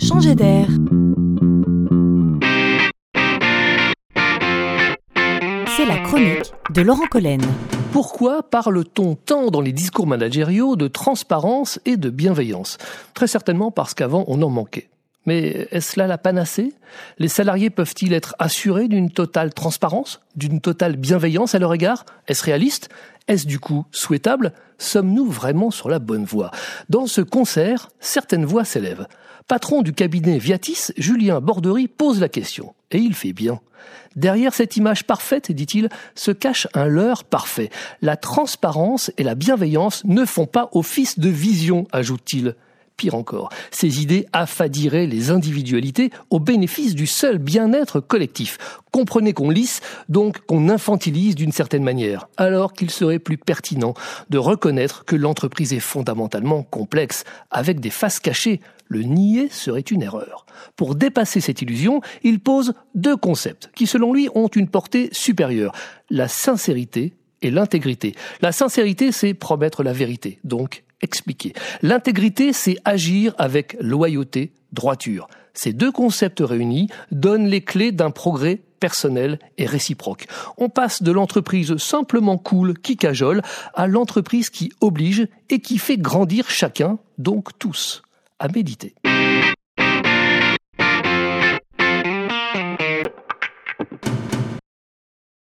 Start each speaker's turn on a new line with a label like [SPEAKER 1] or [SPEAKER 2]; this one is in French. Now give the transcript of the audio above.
[SPEAKER 1] Changer d'air. C'est la chronique de Laurent Collen.
[SPEAKER 2] Pourquoi parle-t-on tant dans les discours managériaux de transparence et de bienveillance? Très certainement parce qu'avant on en manquait. Mais est-ce là la panacée? Les salariés peuvent-ils être assurés d'une totale transparence, d'une totale bienveillance à leur égard? Est-ce réaliste? Est-ce du coup souhaitable? Sommes-nous vraiment sur la bonne voie? Dans ce concert, certaines voix s'élèvent. Patron du cabinet Viatis, Julien Bordery pose la question. Et il fait bien. Derrière cette image parfaite, dit-il, se cache un leurre parfait. La transparence et la bienveillance ne font pas office de vision, ajoute-t-il. Pire encore, ces idées affadiraient les individualités au bénéfice du seul bien-être collectif. Comprenez qu'on lisse, donc qu'on infantilise d'une certaine manière, alors qu'il serait plus pertinent de reconnaître que l'entreprise est fondamentalement complexe, avec des faces cachées. Le nier serait une erreur. Pour dépasser cette illusion, il pose deux concepts qui, selon lui, ont une portée supérieure. La sincérité et l'intégrité. La sincérité, c'est promettre la vérité, donc expliquer. L'intégrité, c'est agir avec loyauté, droiture. Ces deux concepts réunis donnent les clés d'un progrès personnel et réciproque. On passe de l'entreprise simplement cool qui cajole à l'entreprise qui oblige et qui fait grandir chacun, donc tous, à méditer.